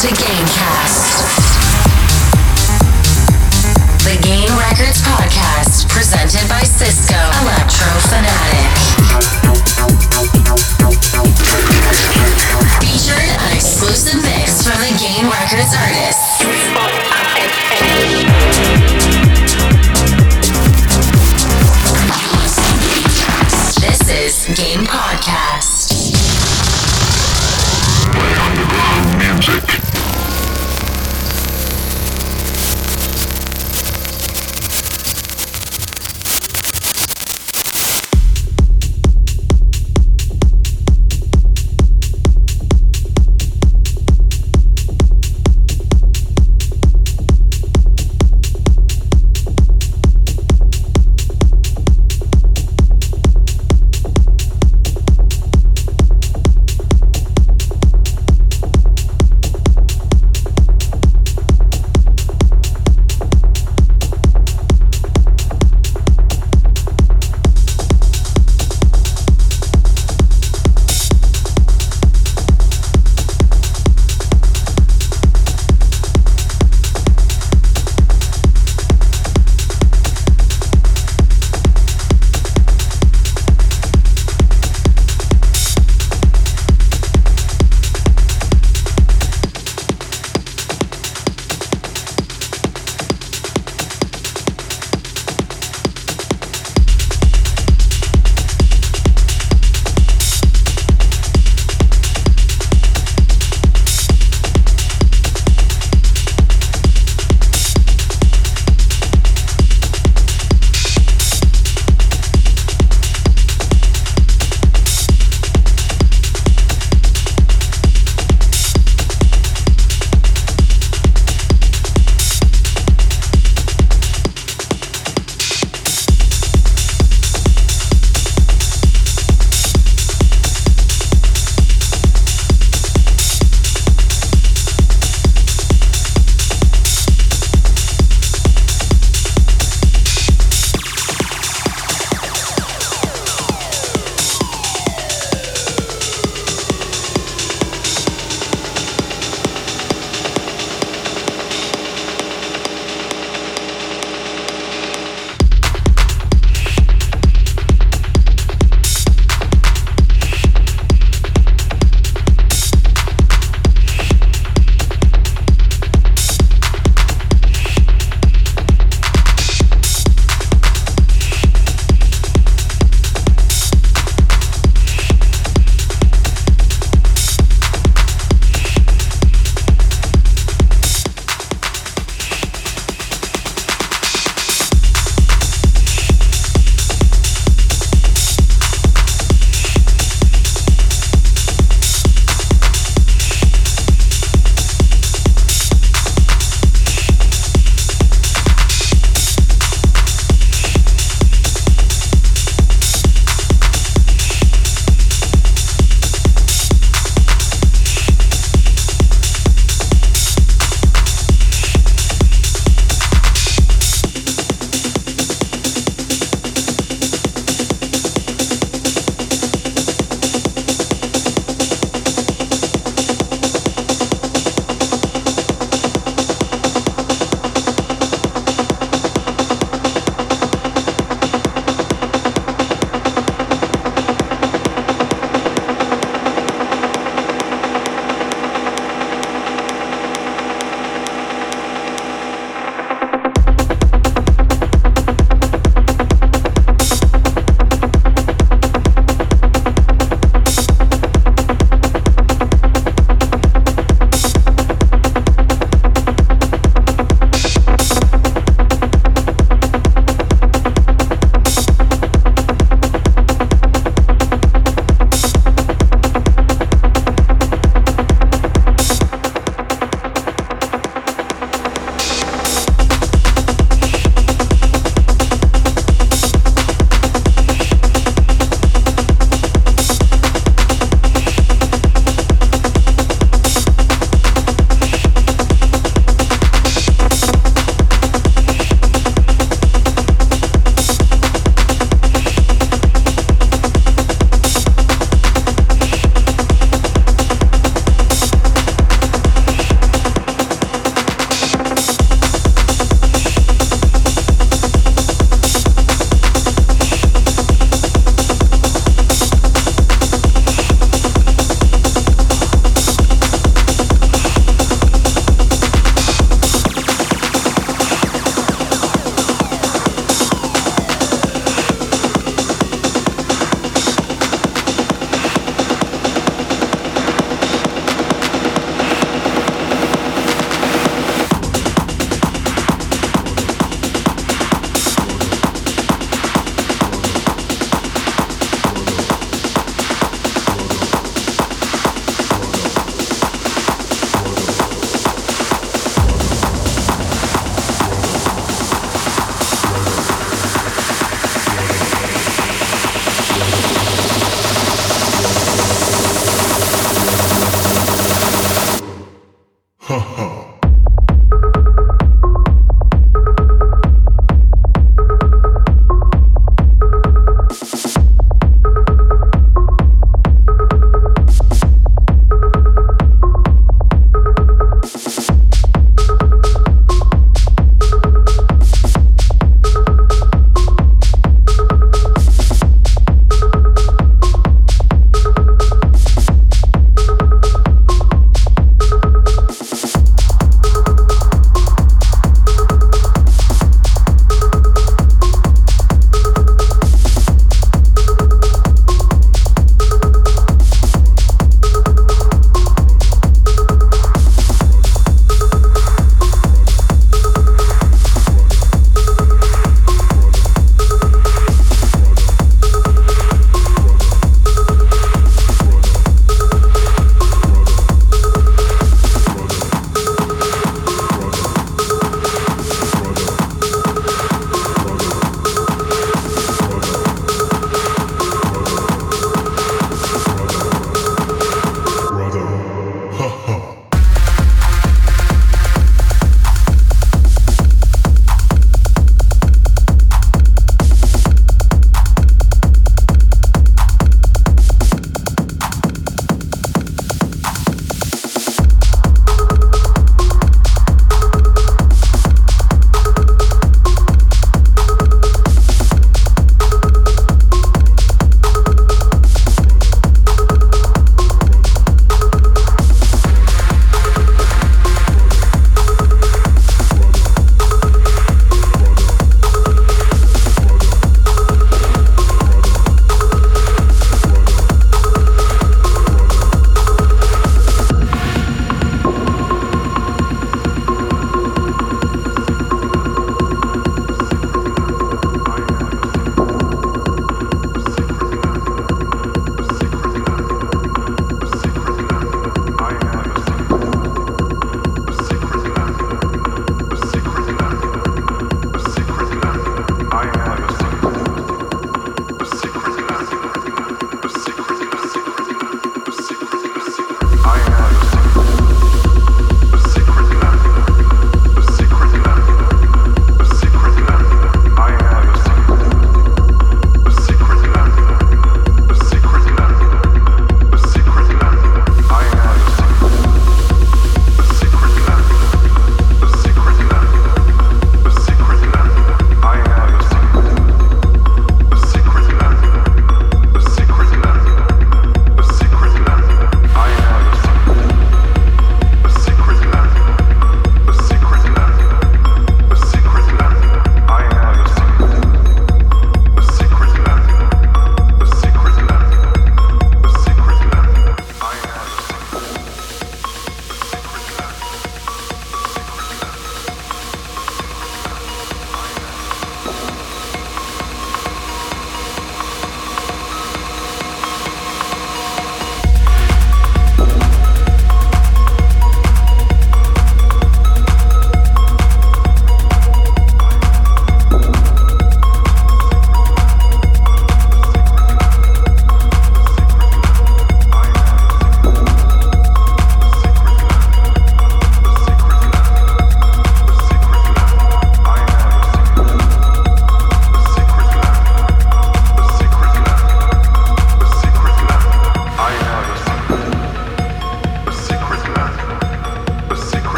to Gamecast. The Game Records podcast presented by Cisco Electro Fanatic. Featured an exclusive mix from the Game Records artists.